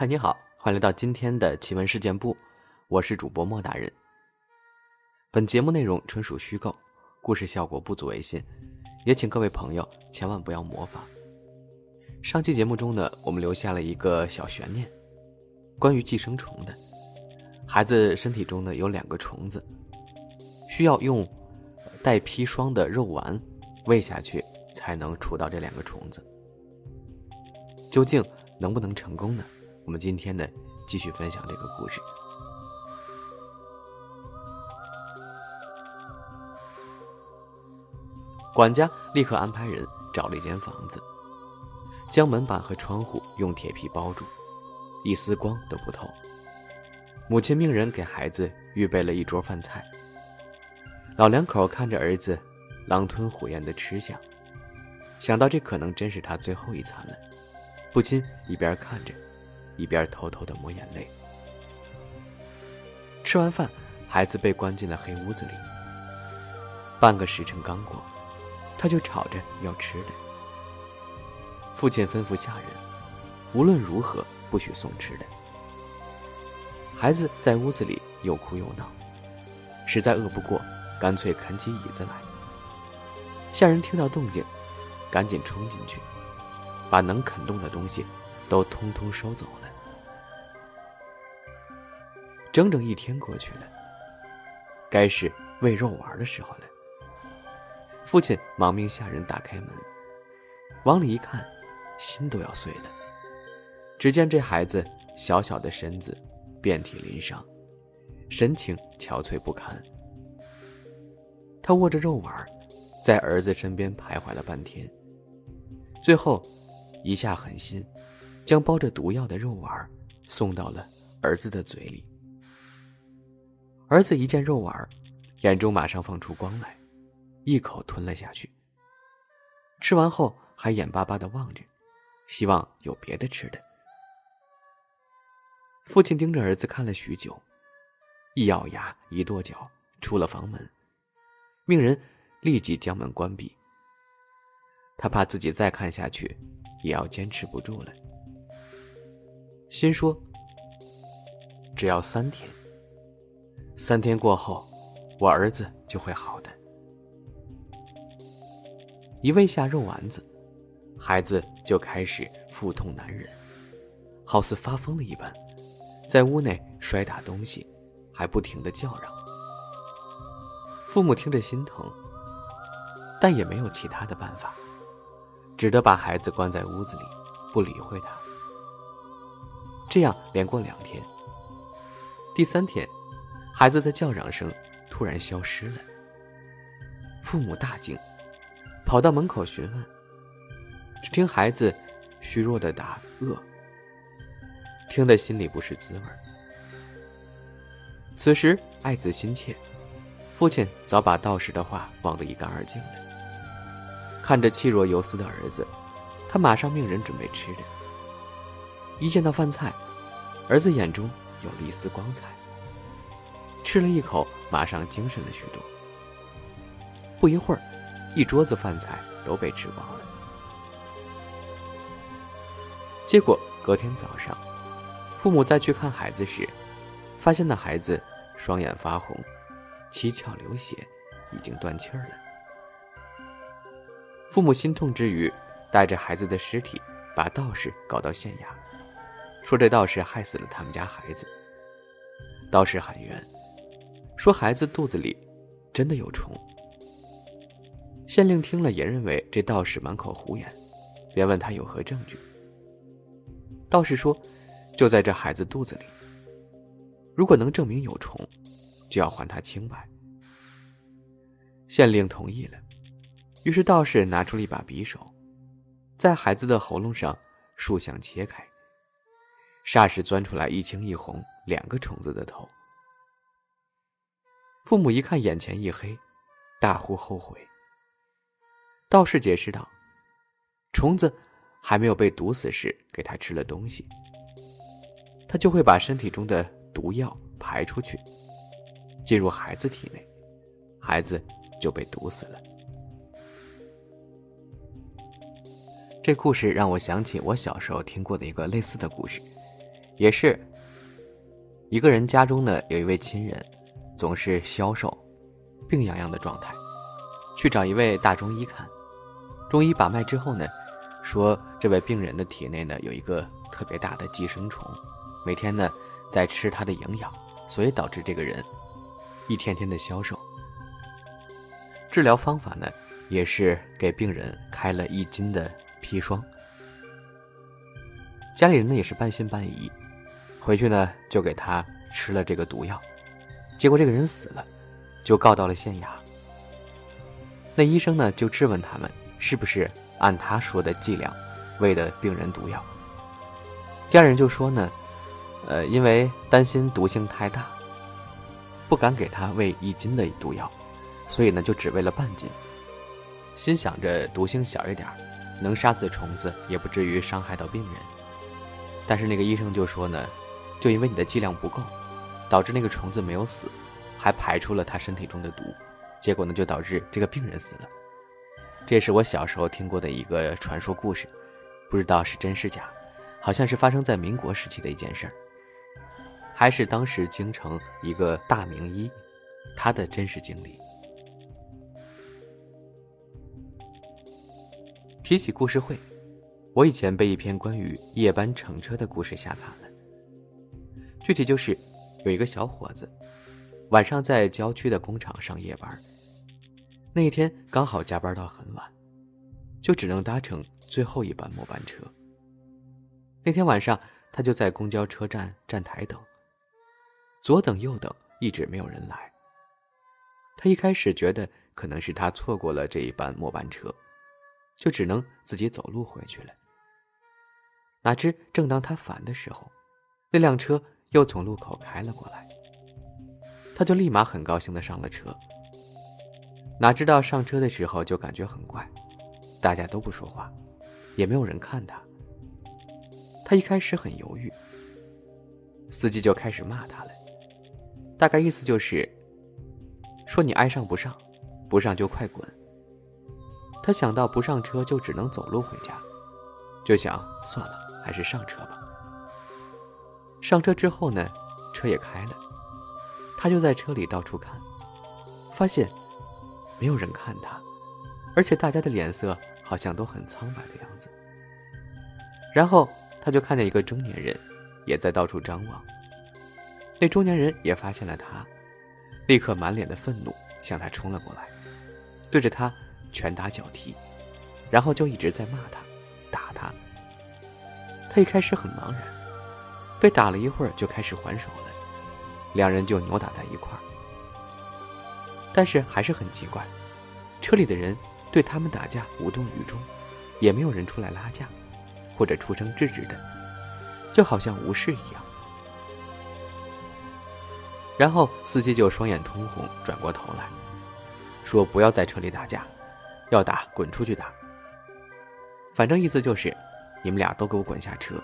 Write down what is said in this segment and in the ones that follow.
嗨，你好，欢迎来到今天的奇闻事件部，我是主播莫大人。本节目内容纯属虚构，故事效果不足为信，也请各位朋友千万不要模仿。上期节目中呢，我们留下了一个小悬念，关于寄生虫的。孩子身体中呢有两个虫子，需要用带砒霜的肉丸喂下去，才能除到这两个虫子。究竟能不能成功呢？我们今天呢，继续分享这个故事。管家立刻安排人找了一间房子，将门板和窗户用铁皮包住，一丝光都不透。母亲命人给孩子预备了一桌饭菜。老两口看着儿子狼吞虎咽的吃相，想到这可能真是他最后一餐了，不禁一边看着。一边偷偷的抹眼泪。吃完饭，孩子被关进了黑屋子里。半个时辰刚过，他就吵着要吃的。父亲吩咐下人，无论如何不许送吃的。孩子在屋子里又哭又闹，实在饿不过，干脆啃起椅子来。下人听到动静，赶紧冲进去，把能啃动的东西都通通收走了。整整一天过去了，该是喂肉丸的时候了。父亲忙命下人打开门，往里一看，心都要碎了。只见这孩子小小的身子，遍体鳞伤，神情憔悴不堪。他握着肉丸，在儿子身边徘徊了半天，最后一下狠心，将包着毒药的肉丸送到了儿子的嘴里。儿子一见肉丸，眼中马上放出光来，一口吞了下去。吃完后还眼巴巴的望着，希望有别的吃的。父亲盯着儿子看了许久，一咬牙，一跺脚，出了房门，命人立即将门关闭。他怕自己再看下去，也要坚持不住了，心说：只要三天。三天过后，我儿子就会好的。一喂下肉丸子，孩子就开始腹痛难忍，好似发疯了一般，在屋内摔打东西，还不停的叫嚷。父母听着心疼，但也没有其他的办法，只得把孩子关在屋子里，不理会他。这样连过两天，第三天。孩子的叫嚷声突然消失了，父母大惊，跑到门口询问。只听孩子虚弱的答：“饿。”听得心里不是滋味。此时爱子心切，父亲早把道士的话忘得一干二净了。看着气若游丝的儿子，他马上命人准备吃的。一见到饭菜，儿子眼中有了一丝光彩。吃了一口，马上精神了许多。不一会儿，一桌子饭菜都被吃光了。结果隔天早上，父母再去看孩子时，发现那孩子双眼发红，七窍流血，已经断气儿了。父母心痛之余，带着孩子的尸体，把道士搞到县衙，说这道士害死了他们家孩子。道士喊冤。说孩子肚子里真的有虫。县令听了也认为这道士满口胡言，便问他有何证据。道士说：“就在这孩子肚子里。如果能证明有虫，就要还他清白。”县令同意了，于是道士拿出了一把匕首，在孩子的喉咙上竖向切开，霎时钻出来一青一红两个虫子的头。父母一看，眼前一黑，大呼后悔。道士解释道：“虫子还没有被毒死时，给他吃了东西，他就会把身体中的毒药排出去，进入孩子体内，孩子就被毒死了。”这故事让我想起我小时候听过的一个类似的故事，也是一个人家中呢有一位亲人，总是消瘦、病怏怏的状态，去找一位大中医看。中医把脉之后呢，说这位病人的体内呢有一个特别大的寄生虫，每天呢在吃它的营养，所以导致这个人一天天的消瘦。治疗方法呢，也是给病人开了一斤的砒霜。家里人呢也是半信半疑，回去呢就给他吃了这个毒药，结果这个人死了，就告到了县衙。那医生呢就质问他们是不是按他说的剂量喂的病人毒药。家人就说呢，呃，因为担心毒性太大，不敢给他喂一斤的毒药，所以呢就只喂了半斤，心想着毒性小一点，能杀死虫子，也不至于伤害到病人。但是那个医生就说呢，就因为你的剂量不够，导致那个虫子没有死，还排出了他身体中的毒，结果呢就导致这个病人死了。这也是我小时候听过的一个传说故事，不知道是真是假，好像是发生在民国时期的一件事儿，还是当时京城一个大名医，他的真实经历。提起故事会。我以前被一篇关于夜班乘车的故事吓惨了。具体就是，有一个小伙子，晚上在郊区的工厂上夜班。那一天刚好加班到很晚，就只能搭乘最后一班末班车。那天晚上，他就在公交车站站台等，左等右等，一直没有人来。他一开始觉得可能是他错过了这一班末班车，就只能自己走路回去了。哪知正当他烦的时候，那辆车又从路口开了过来。他就立马很高兴的上了车。哪知道上车的时候就感觉很怪，大家都不说话，也没有人看他。他一开始很犹豫，司机就开始骂他了，大概意思就是，说你爱上不上，不上就快滚。他想到不上车就只能走路回家，就想算了。还是上车吧。上车之后呢，车也开了，他就在车里到处看，发现没有人看他，而且大家的脸色好像都很苍白的样子。然后他就看见一个中年人也在到处张望，那中年人也发现了他，立刻满脸的愤怒向他冲了过来，对着他拳打脚踢，然后就一直在骂他，打他。他一开始很茫然，被打了一会儿就开始还手了，两人就扭打在一块儿。但是还是很奇怪，车里的人对他们打架无动于衷，也没有人出来拉架，或者出声制止的，就好像无事一样。然后司机就双眼通红，转过头来，说：“不要在车里打架，要打滚出去打。”反正意思就是。你们俩都给我滚下车！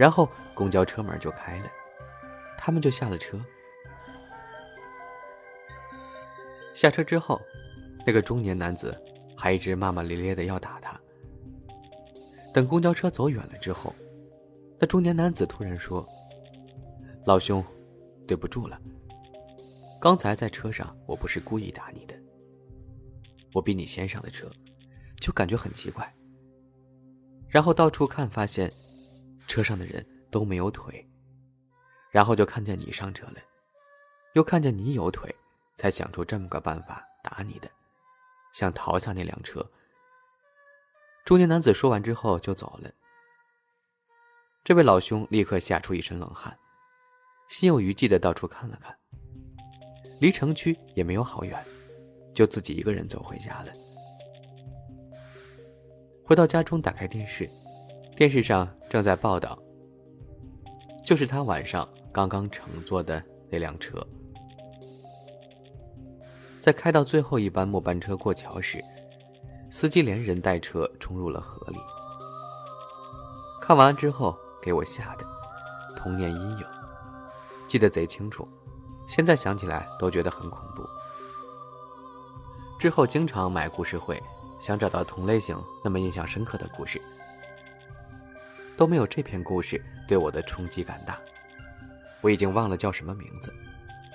然后公交车门就开了，他们就下了车。下车之后，那个中年男子还一直骂骂咧咧的要打他。等公交车走远了之后，那中年男子突然说：“老兄，对不住了，刚才在车上我不是故意打你的，我比你先上的车，就感觉很奇怪。”然后到处看，发现车上的人都没有腿，然后就看见你上车了，又看见你有腿，才想出这么个办法打你的，想逃下那辆车。中年男子说完之后就走了。这位老兄立刻吓出一身冷汗，心有余悸的到处看了看，离城区也没有好远，就自己一个人走回家了。回到家中，打开电视，电视上正在报道，就是他晚上刚刚乘坐的那辆车，在开到最后一班末班车过桥时，司机连人带车冲入了河里。看完之后，给我吓的童年阴影，记得贼清楚，现在想起来都觉得很恐怖。之后经常买故事会。想找到同类型那么印象深刻的故事，都没有这篇故事对我的冲击感大。我已经忘了叫什么名字，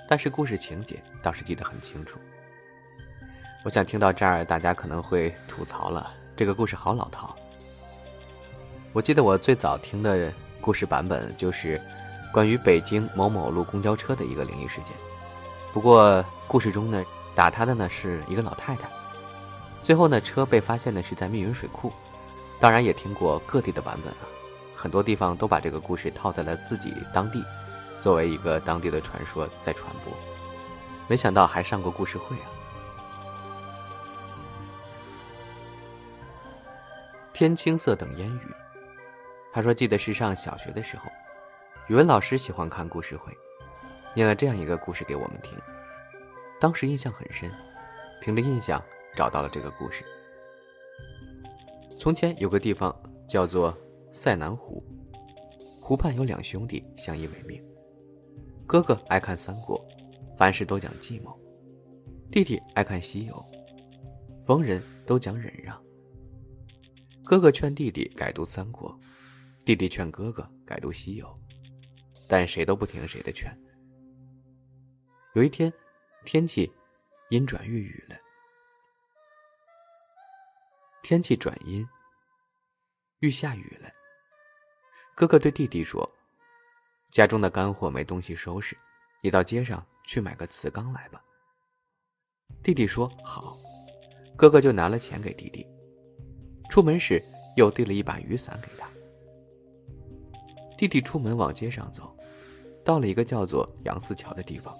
但是故事情节倒是记得很清楚。我想听到这儿，大家可能会吐槽了，这个故事好老套。我记得我最早听的故事版本就是关于北京某某路公交车的一个灵异事件。不过故事中呢，打他的呢是一个老太太。最后呢，车被发现的是在密云水库。当然也听过各地的版本啊，很多地方都把这个故事套在了自己当地，作为一个当地的传说在传播。没想到还上过故事会啊！天青色等烟雨，他说记得是上小学的时候，语文老师喜欢看故事会，念了这样一个故事给我们听，当时印象很深，凭着印象找到了这个故事。从前有个地方叫做塞南湖，湖畔有两兄弟相依为命。哥哥爱看三国，凡事都讲计谋；弟弟爱看西游，逢人都讲忍让。哥哥劝弟弟改读三国，弟弟劝哥哥改读西游，但谁都不听谁的劝。有一天，天气阴转遇雨了。天气转阴，欲下雨了。哥哥对弟弟说：“家中的干货没东西收拾，你到街上去买个瓷缸来吧。”弟弟说：“好。”哥哥就拿了钱给弟弟。出门时又递了一把雨伞给他。弟弟出门往街上走，到了一个叫做杨四桥的地方，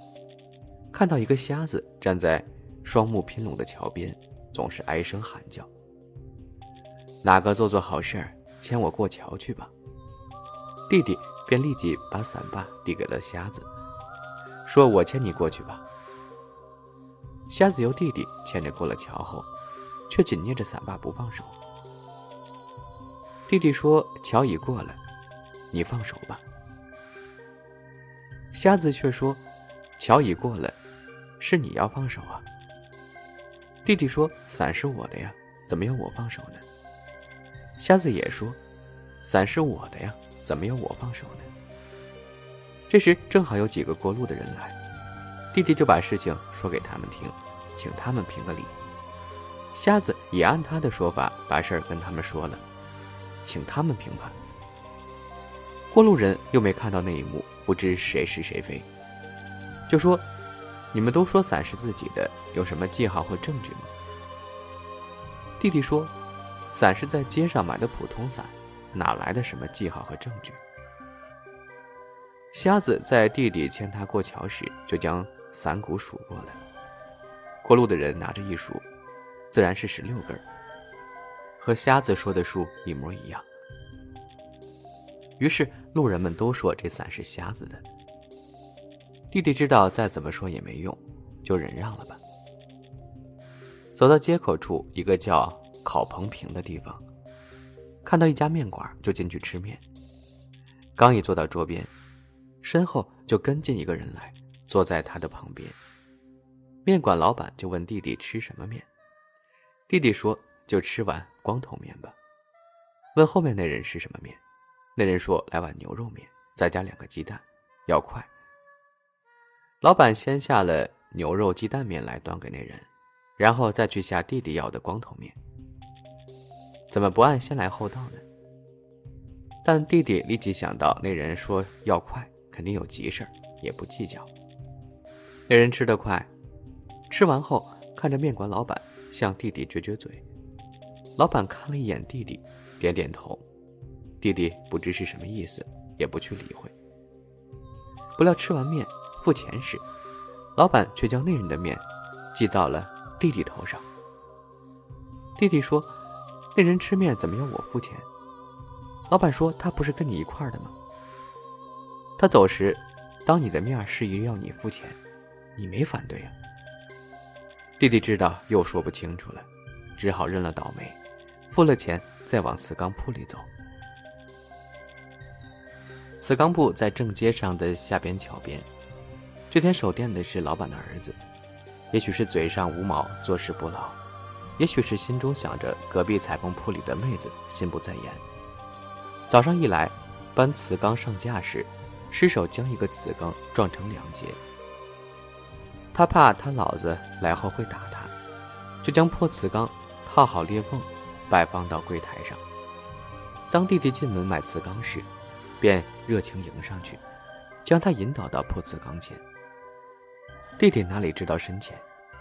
看到一个瞎子站在双目拼拢的桥边，总是唉声喊叫。哪个做做好事儿，牵我过桥去吧。弟弟便立即把伞把递给了瞎子，说：“我牵你过去吧。”瞎子由弟弟牵着过了桥后，却紧捏着伞把不放手。弟弟说：“桥已过了，你放手吧。”瞎子却说：“桥已过了，是你要放手啊。”弟弟说：“伞是我的呀，怎么要我放手呢？”瞎子也说：“伞是我的呀，怎么要我放手呢？”这时正好有几个过路的人来，弟弟就把事情说给他们听，请他们评个理。瞎子也按他的说法把事儿跟他们说了，请他们评判。过路人又没看到那一幕，不知谁是谁非，就说：“你们都说伞是自己的，有什么记号或证据吗？”弟弟说。伞是在街上买的普通伞，哪来的什么记号和证据？瞎子在弟弟牵他过桥时，就将伞骨数过了。过路的人拿着一数，自然是十六根，和瞎子说的数一模一样。于是路人们都说这伞是瞎子的。弟弟知道再怎么说也没用，就忍让了吧。走到街口处，一个叫……烤棚坪的地方，看到一家面馆，就进去吃面。刚一坐到桌边，身后就跟进一个人来，坐在他的旁边。面馆老板就问弟弟吃什么面，弟弟说就吃碗光头面吧。问后面那人是什么面，那人说来碗牛肉面，再加两个鸡蛋，要快。老板先下了牛肉鸡蛋面来端给那人，然后再去下弟弟要的光头面。怎么不按先来后到呢？但弟弟立即想到那人说要快，肯定有急事儿，也不计较。那人吃得快，吃完后看着面馆老板，向弟弟撅撅嘴。老板看了一眼弟弟，点点头。弟弟不知是什么意思，也不去理会。不料吃完面付钱时，老板却将那人的面记到了弟弟头上。弟弟说。那人吃面怎么要我付钱？老板说他不是跟你一块儿的吗？他走时，当你的面示意要你付钱，你没反对呀。弟弟知道又说不清楚了，只好认了倒霉，付了钱再往瓷缸铺里走。瓷缸铺在正街上的下边桥边。这天守店的是老板的儿子，也许是嘴上无毛，做事不牢。也许是心中想着隔壁裁缝铺里的妹子，心不在焉。早上一来，搬瓷缸上架时，失手将一个瓷缸撞成两截。他怕他老子来后会打他，就将破瓷缸套好裂缝，摆放到柜台上。当弟弟进门买瓷缸时，便热情迎上去，将他引导到破瓷缸前。弟弟哪里知道深浅，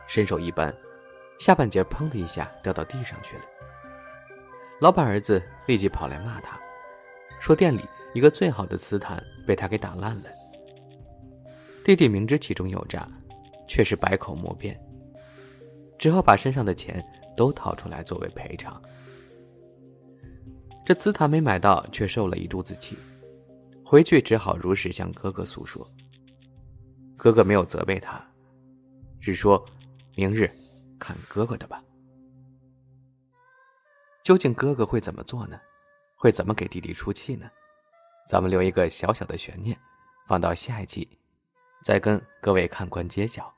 伸手一扳，下半截砰的一下掉到地上去了。老板儿子立即跑来骂他，说店里一个最好的瓷坛被他给打烂了。弟弟明知其中有诈，却是百口莫辩，只好把身上的钱都掏出来作为赔偿。这瓷坛没买到，却受了一肚子气，回去只好如实向哥哥诉说。哥哥没有责备他，只说：“明日看哥哥的吧。”究竟哥哥会怎么做呢？会怎么给弟弟出气呢？咱们留一个小小的悬念，放到下一集，再跟各位看官揭晓。